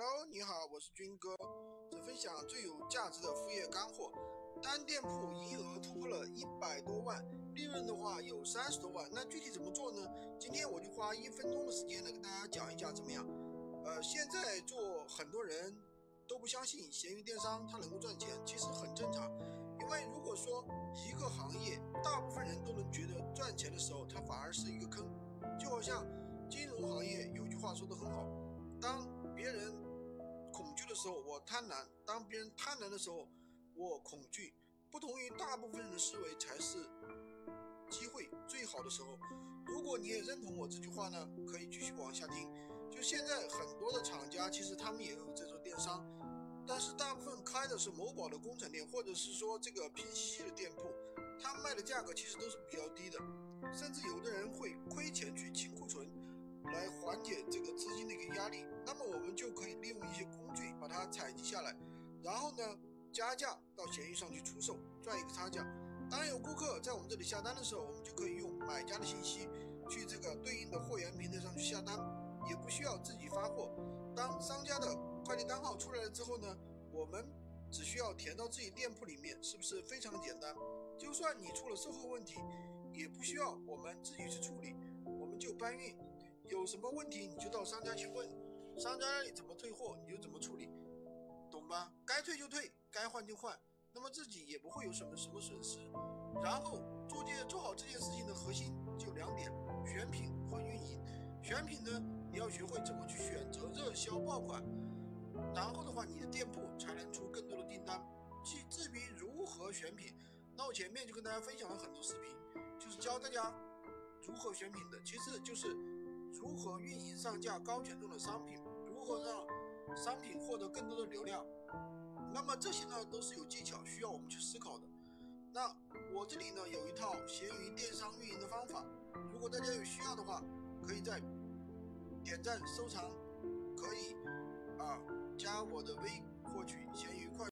Hello，你好，我是军哥，只分享最有价值的副业干货。单店铺营业额突破了一百多万，利润的话有三十多万，那具体怎么做呢？今天我就花一分钟的时间来跟大家讲一讲怎么样。呃，现在做很多人都不相信闲鱼电商它能够赚钱，其实很正常。因为如果说一个行业大部分人都能觉得赚钱的时候，它反而是一个坑。就好像金融行业有句话说的很好，当别人时候，我贪婪；当别人贪婪的时候，我恐惧。不同于大部分人的思维才是机会最好的时候。如果你也认同我这句话呢，可以继续往下听。就现在很多的厂家，其实他们也有在做电商，但是大部分开的是某宝的工厂店，或者是说这个拼夕夕的店铺，他们卖的价格其实都是比较低的，甚至有的人会亏钱去清库存。来缓解这个资金的一个压力，那么我们就可以利用一些采集下来，然后呢加价到闲鱼上去出售，赚一个差价。当有顾客在我们这里下单的时候，我们就可以用买家的信息去这个对应的货源平台上去下单，也不需要自己发货。当商家的快递单号出来了之后呢，我们只需要填到自己店铺里面，是不是非常简单？就算你出了售后问题，也不需要我们自己去处理，我们就搬运。有什么问题你就到商家去问，商家那里怎么退货你就怎么处理，该退就退，该换就换，那么自己也不会有什么什么损失。然后做件做好这件事情的核心就两点：选品和运营。选品呢，你要学会怎么去选择热销爆款，然后的话你的店铺才能出更多的订单。至至于如何选品，那我前面就跟大家分享了很多视频，就是教大家如何选品的，其次就是。如何运营上架高权重的商品？如何让商品获得更多的流量？那么这些呢，都是有技巧需要我们去思考的。那我这里呢，有一套闲鱼电商运营的方法，如果大家有需要的话，可以在点赞收藏，可以啊加我的微获取闲鱼快。